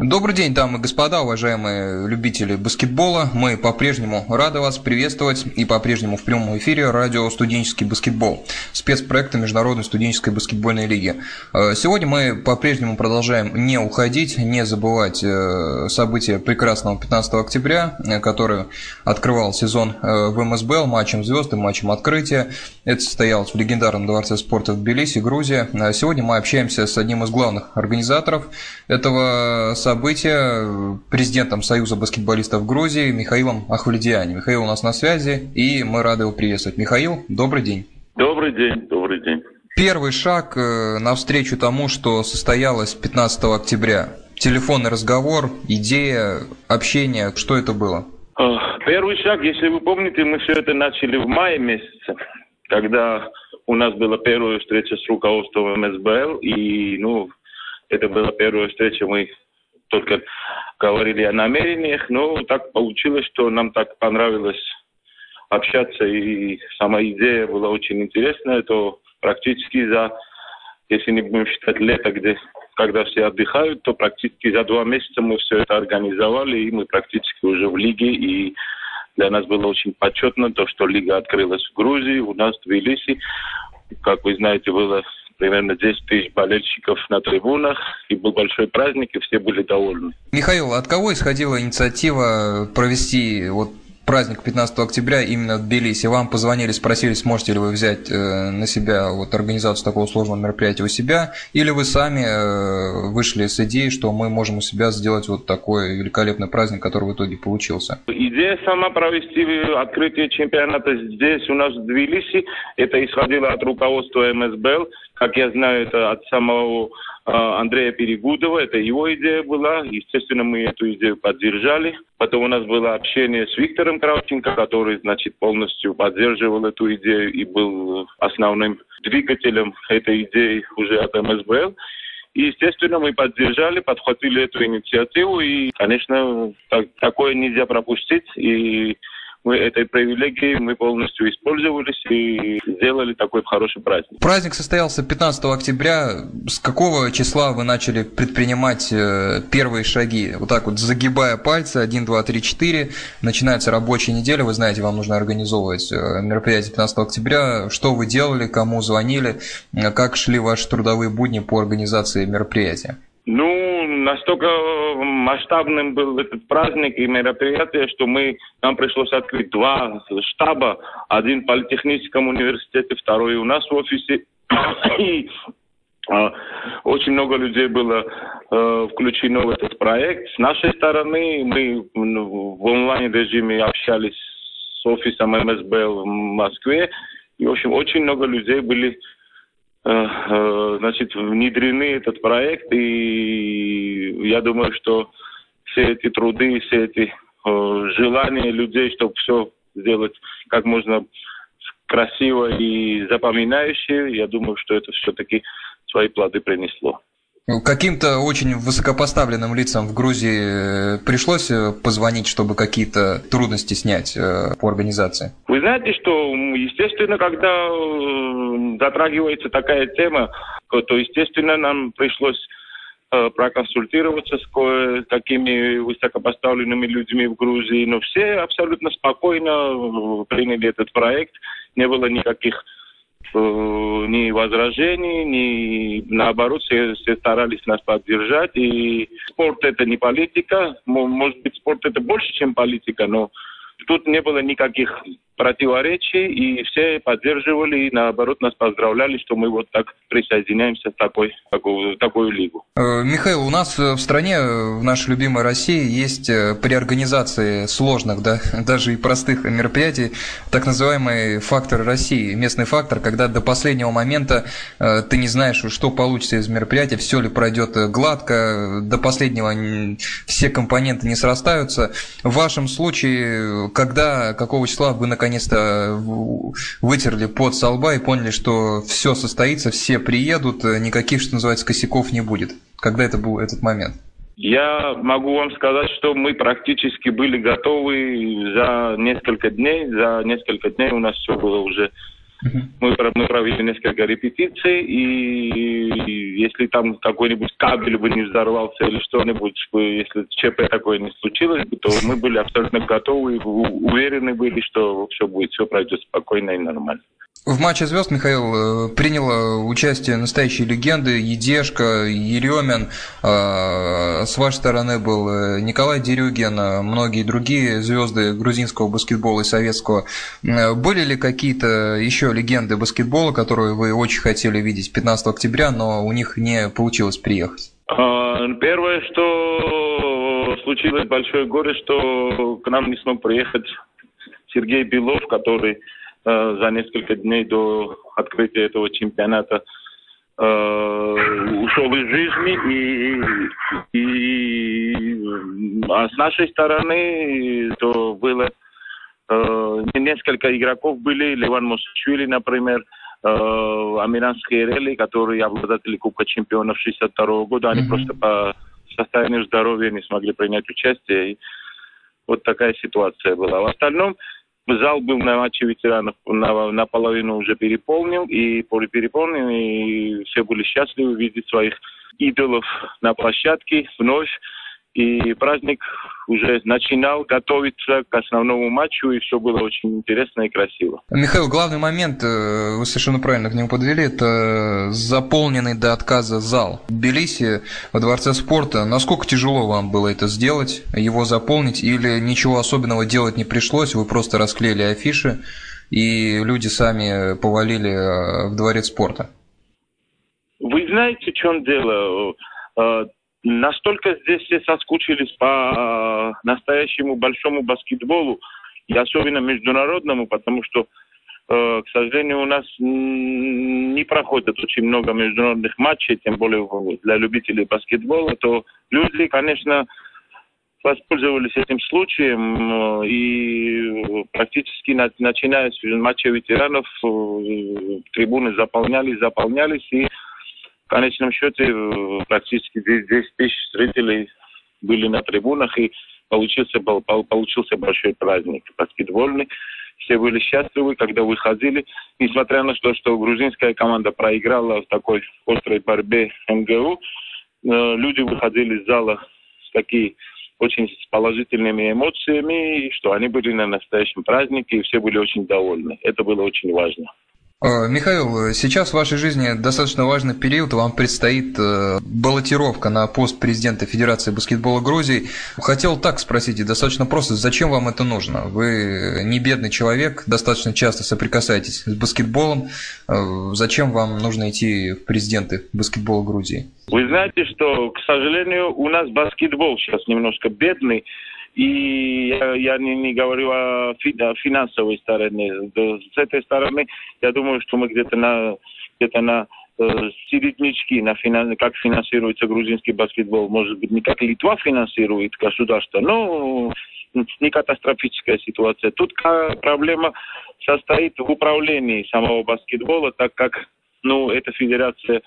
Добрый день, дамы и господа, уважаемые любители баскетбола. Мы по-прежнему рады вас приветствовать и по-прежнему в прямом эфире радио «Студенческий баскетбол», спецпроекта Международной студенческой баскетбольной лиги. Э, сегодня мы по-прежнему продолжаем не уходить, не забывать э, события прекрасного 15 октября, э, который открывал сезон в МСБЛ матчем звезд и матчем открытия. Это состоялось в легендарном дворце спорта в Тбилиси, Грузия. Сегодня мы общаемся с одним из главных организаторов этого события президентом Союза баскетболистов Грузии Михаилом Ахвалидиани. Михаил у нас на связи, и мы рады его приветствовать. Михаил, добрый день. Добрый день, добрый день. Первый шаг э, навстречу тому, что состоялось 15 октября. Телефонный разговор, идея, общение, что это было? Первый шаг, если вы помните, мы все это начали в мае месяце, когда у нас была первая встреча с руководством МСБЛ, и ну, это была первая встреча, мы только говорили о намерениях, но так получилось, что нам так понравилось общаться, и сама идея была очень интересная, то практически за, если не будем считать лето, где когда все отдыхают, то практически за два месяца мы все это организовали, и мы практически уже в лиге, и для нас было очень почетно то, что лига открылась в Грузии, у нас в Тбилиси. Как вы знаете, было примерно 10 тысяч болельщиков на трибунах, и был большой праздник, и все были довольны. Михаил, от кого исходила инициатива провести вот праздник 15 октября именно в Тбилиси. Вам позвонили, спросили, сможете ли вы взять э, на себя вот организацию такого сложного мероприятия у себя, или вы сами э, вышли с идеей, что мы можем у себя сделать вот такой великолепный праздник, который в итоге получился? Идея сама провести открытие чемпионата здесь у нас в Тбилиси, это исходило от руководства МСБЛ, как я знаю, это от самого Андрея Перегудова. Это его идея была. Естественно, мы эту идею поддержали. Потом у нас было общение с Виктором Кравченко, который, значит, полностью поддерживал эту идею и был основным двигателем этой идеи уже от МСБЛ. И, естественно, мы поддержали, подхватили эту инициативу. И, конечно, так, такое нельзя пропустить. И мы этой привилегией мы полностью использовались и сделали такой хороший праздник. Праздник состоялся 15 октября. С какого числа вы начали предпринимать э, первые шаги? Вот так вот загибая пальцы, 1, 2, 3, 4, начинается рабочая неделя, вы знаете, вам нужно организовывать э, мероприятие 15 октября. Что вы делали, кому звонили, э, как шли ваши трудовые будни по организации мероприятия? Ну, настолько масштабным был этот праздник и мероприятие, что мы, нам пришлось открыть два штаба. Один в Политехническом университете, второй у нас в офисе. И э, очень много людей было э, включено в этот проект. С нашей стороны мы в онлайн-режиме общались с офисом МСБ в Москве. И, в общем, очень много людей были Э, э, значит, внедрены этот проект, и я думаю, что все эти труды, все эти э, желания людей, чтобы все сделать как можно красиво и запоминающе, я думаю, что это все-таки свои плоды принесло. Каким-то очень высокопоставленным лицам в Грузии э, пришлось э, позвонить, чтобы какие-то трудности снять э, по организации? Вы знаете, что, естественно, когда затрагивается такая тема, то, естественно, нам пришлось проконсультироваться с какими высокопоставленными людьми в Грузии, но все абсолютно спокойно приняли этот проект, не было никаких Э, ни возражений, ни наоборот, все, все старались нас поддержать. И спорт это не политика, может быть, спорт это больше, чем политика, но тут не было никаких противоречий, и все поддерживали, и наоборот нас поздравляли, что мы вот так присоединяемся в такой, такую, такую лигу. Э, Михаил, у нас в стране, в нашей любимой России, есть э, при организации сложных, да, даже и простых мероприятий, так называемый фактор России, местный фактор, когда до последнего момента э, ты не знаешь, что получится из мероприятия, все ли пройдет гладко, до последнего все компоненты не срастаются. В вашем случае, когда, какого числа вы наконец наконец-то вытерли под со и поняли, что все состоится, все приедут, э, никаких, что называется, косяков не будет? Когда это был этот момент? Я могу вам сказать, что мы практически были готовы за несколько дней. За несколько дней у нас все было уже Мы, мы провели несколько репетиций, и если там какой-нибудь кабель бы не взорвался или что-нибудь, если ЧП такое не случилось, то мы были абсолютно готовы и уверены были, что все будет, все пройдет спокойно и нормально. В матче звезд, Михаил, э, приняла участие настоящие легенды Едешка, Еремин. Э, с вашей стороны был э, Николай Дерюгин, многие другие звезды грузинского баскетбола и советского. Были ли какие-то еще легенды баскетбола, которые вы очень хотели видеть 15 октября, но у них не получилось приехать? А, первое, что случилось большое горе, что к нам не смог приехать Сергей Белов, который Э, за несколько дней до открытия этого чемпионата э, ушел из жизни и, и а с нашей стороны то было э, несколько игроков были Леван Мусачвили, например, э, Амиран Схейрели, которые обладатели Кубка чемпионов 62 года, они mm-hmm. просто по состоянию здоровья не смогли принять участие. И вот такая ситуация была. В остальном зал был на матче ветеранов на, наполовину уже переполнен, и переполнен, и все были счастливы видеть своих идолов на площадке вновь. И праздник уже начинал готовиться к основному матчу, и все было очень интересно и красиво. Михаил, главный момент, э, вы совершенно правильно к нему подвели, это заполненный до отказа зал. В Тбилиси, во Дворце спорта, насколько тяжело вам было это сделать, его заполнить, или ничего особенного делать не пришлось, вы просто расклеили афиши, и люди сами повалили э, в Дворец спорта? Вы знаете, в чем дело? Настолько здесь все соскучились по э, настоящему большому баскетболу, и особенно международному, потому что, э, к сожалению, у нас не проходит очень много международных матчей, тем более для любителей баскетбола, то люди, конечно, воспользовались этим случаем э, и практически начиная с матча ветеранов трибуны заполнялись, заполнялись, и в конечном счете э, практически 10 тысяч зрителей были на трибунах, и получился, получился большой праздник баскетбольный. Все были счастливы, когда выходили. Несмотря на то, что грузинская команда проиграла в такой острой борьбе МГУ, э, люди выходили из зала с такими очень с положительными эмоциями, что они были на настоящем празднике, и все были очень довольны. Это было очень важно. Э, Михаил, сейчас в вашей жизни достаточно важный период. Вам предстоит э, баллотировка на пост президента Федерации баскетбола Грузии. Хотел так спросить, и достаточно просто, зачем вам это нужно? Вы не бедный человек, достаточно часто соприкасаетесь с баскетболом. Э, зачем вам нужно идти в президенты баскетбола Грузии? Вы знаете, что, к сожалению, у нас баскетбол сейчас немножко бедный. И я, я не, не говорю о, фи, о финансовой стороне. С этой стороны, я думаю, что мы где-то на, где-то на э, середнячки, на финанс, как финансируется грузинский баскетбол. Может быть, не как Литва финансирует государство, но не катастрофическая ситуация. Тут проблема состоит в управлении самого баскетбола, так как ну, эта федерация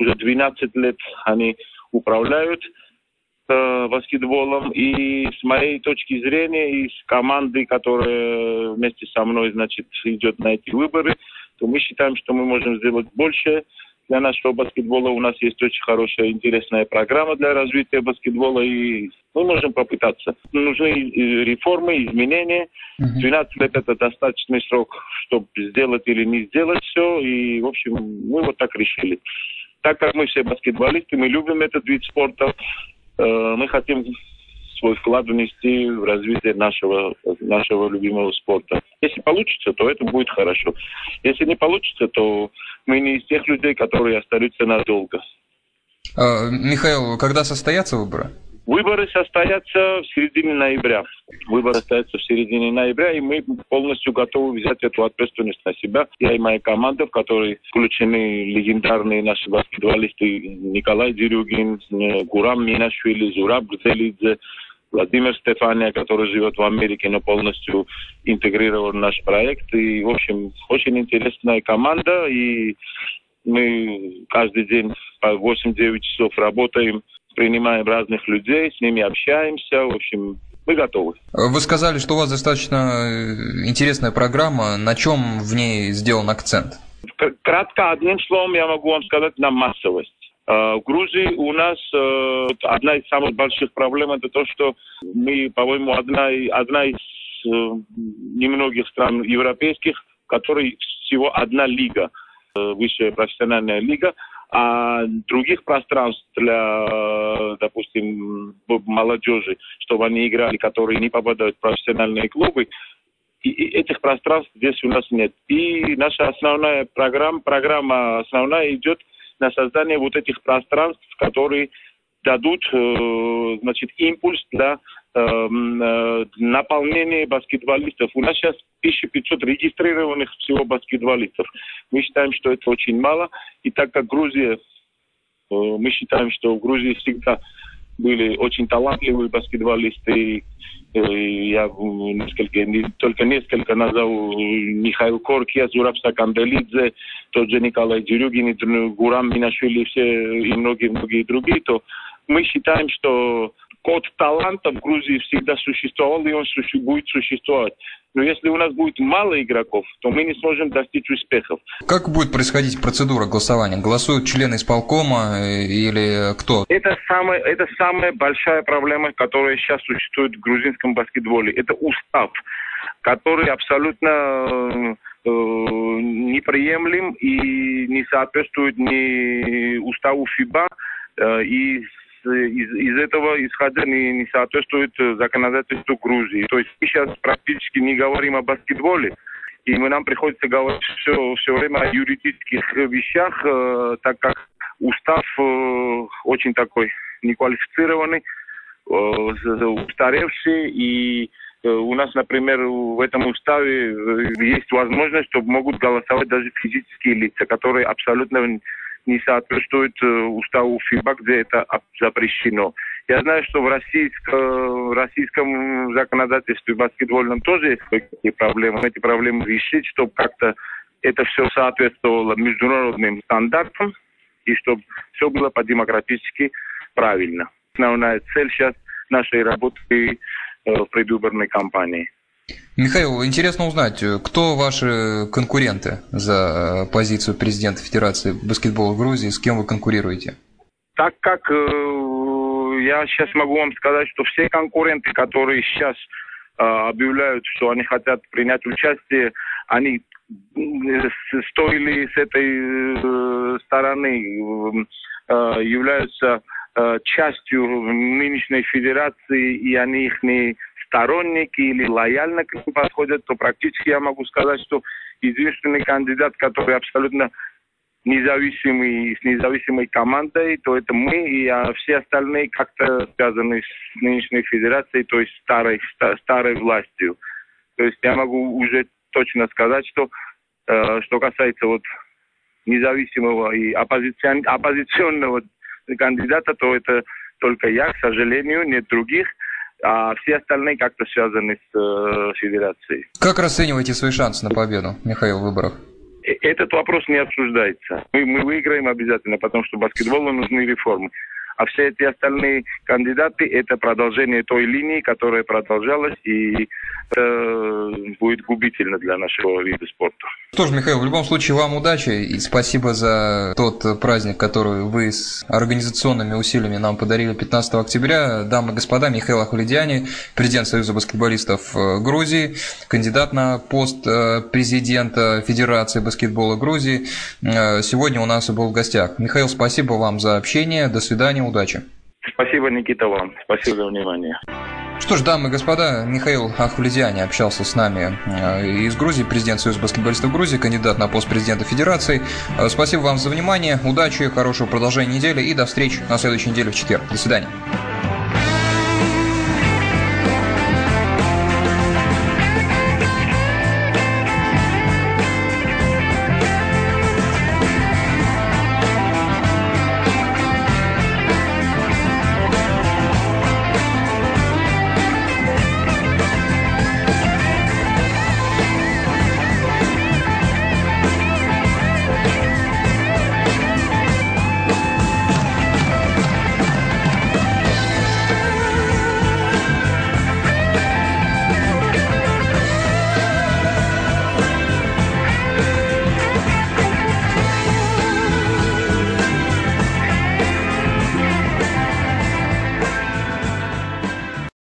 уже 12 лет они управляют баскетболом. И с моей точки зрения, и с командой, которая вместе со мной, значит, идет на эти выборы, то мы считаем, что мы можем сделать больше для нашего баскетбола. У нас есть очень хорошая, интересная программа для развития баскетбола, и мы можем попытаться. Нужны реформы, изменения. 12 лет – это достаточный срок, чтобы сделать или не сделать все, и, в общем, мы вот так решили. Так как мы все баскетболисты, мы любим этот вид спорта, Э, мы хотим свой вклад внести в развитие нашего, нашего любимого спорта. Если получится, то это будет хорошо. Если не получится, то мы не из тех людей, которые остаются надолго. А, Михаил, когда состоятся выборы? Выборы состоятся в середине ноября. Выборы состоятся в середине ноября, и мы полностью готовы взять эту ответственность на себя. Я и моя команда, в которой включены легендарные наши баскетболисты Николай Дерюгин, Гурам Минашвили, Зураб Гзелидзе, Владимир Стефания, который живет в Америке, но полностью интегрирован в наш проект. И, в общем, очень интересная команда, и мы каждый день по 8-9 часов работаем – принимаем разных людей, с ними общаемся. В общем, мы готовы. Вы сказали, что у вас достаточно интересная программа. На чем в ней сделан акцент? Кратко, одним словом, я могу вам сказать на массовость. В Грузии у нас одна из самых больших проблем это то, что мы, по-моему, одна, одна из немногих стран европейских, в которой всего одна лига, высшая профессиональная лига, а других пространств для, допустим, молодежи, чтобы они играли, которые не попадают в профессиональные клубы, и этих пространств здесь у нас нет. И наша основная программа, программа основная идет на создание вот этих пространств, которые дадут, э, значит, импульс для э, наполнение баскетболистов. У нас сейчас 1500 регистрированных всего баскетболистов. Мы считаем, что это очень мало. И так как Грузия, э, мы считаем, что в Грузии всегда были очень талантливые баскетболисты. Э, я несколько, только несколько назову Михаил Коркия, Зураб Саканделидзе, тот же Николай Дерюгин, Гурам Минашвили все, и многие-многие другие, то мы считаем, что код таланта в Грузии всегда существовал, и он будет существовать. Но если у нас будет мало игроков, то мы не сможем достичь успехов. Как будет происходить процедура голосования? Голосуют члены исполкома э, или кто? Это самая, это самая большая проблема, которая сейчас существует в грузинском баскетболе. Это устав, который абсолютно э, неприемлем и не соответствует ни уставу ФИБА, э, и из, из этого исходя не, не соответствует э, законодательству Грузии. То есть мы сейчас практически не говорим о баскетболе, и мы, нам приходится говорить все, все время о юридических вещах, э, так как устав э, очень такой неквалифицированный, э, устаревший, и э, у нас, например, в этом уставе э, есть возможность, что могут голосовать даже физические лица, которые абсолютно не соответствует э, уставу ФИБА, где это запрещено. Я знаю, что в, российском, в российском законодательстве баскетбольном тоже есть какие проблемы. Эти проблемы решить, чтобы как-то это все соответствовало международным стандартам и чтобы все было по-демократически правильно. Основная цель сейчас нашей работы э, в предвыборной кампании. Михаил, интересно узнать, кто ваши конкуренты за э, позицию президента Федерации баскетбола Грузии, с кем вы конкурируете? Так как э, я сейчас могу вам сказать, что все конкуренты, которые сейчас э, объявляют, что они хотят принять участие, они стоили с этой э, стороны, э, являются э, частью нынешней федерации, и они их не сторонники или лояльно к ним подходят, то практически я могу сказать, что единственный кандидат, который абсолютно независимый, с независимой командой, то это мы, и а все остальные как-то связаны с нынешней федерацией, то есть старой, старой властью. То есть я могу уже точно сказать, что э, что касается вот независимого и оппозицион, оппозиционного кандидата, то это только я, к сожалению, нет других а все остальные как-то связаны с э, федерацией. Как расцениваете свои шансы на победу, Михаил, в выборах? Э, этот вопрос не обсуждается. Мы, мы выиграем обязательно, потому что баскетболу нужны реформы. А все эти остальные кандидаты – это продолжение той линии, которая продолжалась, и это будет губительно для нашего вида спорта. Что ж, Михаил, в любом случае вам удачи и спасибо за тот праздник, который вы с организационными усилиями нам подарили 15 октября. Дамы и господа, Михаил Ахвалидяни, президент Союза баскетболистов э, Грузии, кандидат на пост э, президента Федерации баскетбола Грузии, э, сегодня у нас был в гостях. Михаил, спасибо вам за общение, до свидания, удачи. Спасибо, Никита, вам. Спасибо за внимание. Что ж, дамы и господа, Михаил Ахвлезиани общался с нами э, из Грузии, президент Союза баскетболистов Грузии, кандидат на пост президента Федерации. Э, спасибо вам за внимание, удачи, хорошего продолжения недели и до встречи на следующей неделе в четверг. До свидания.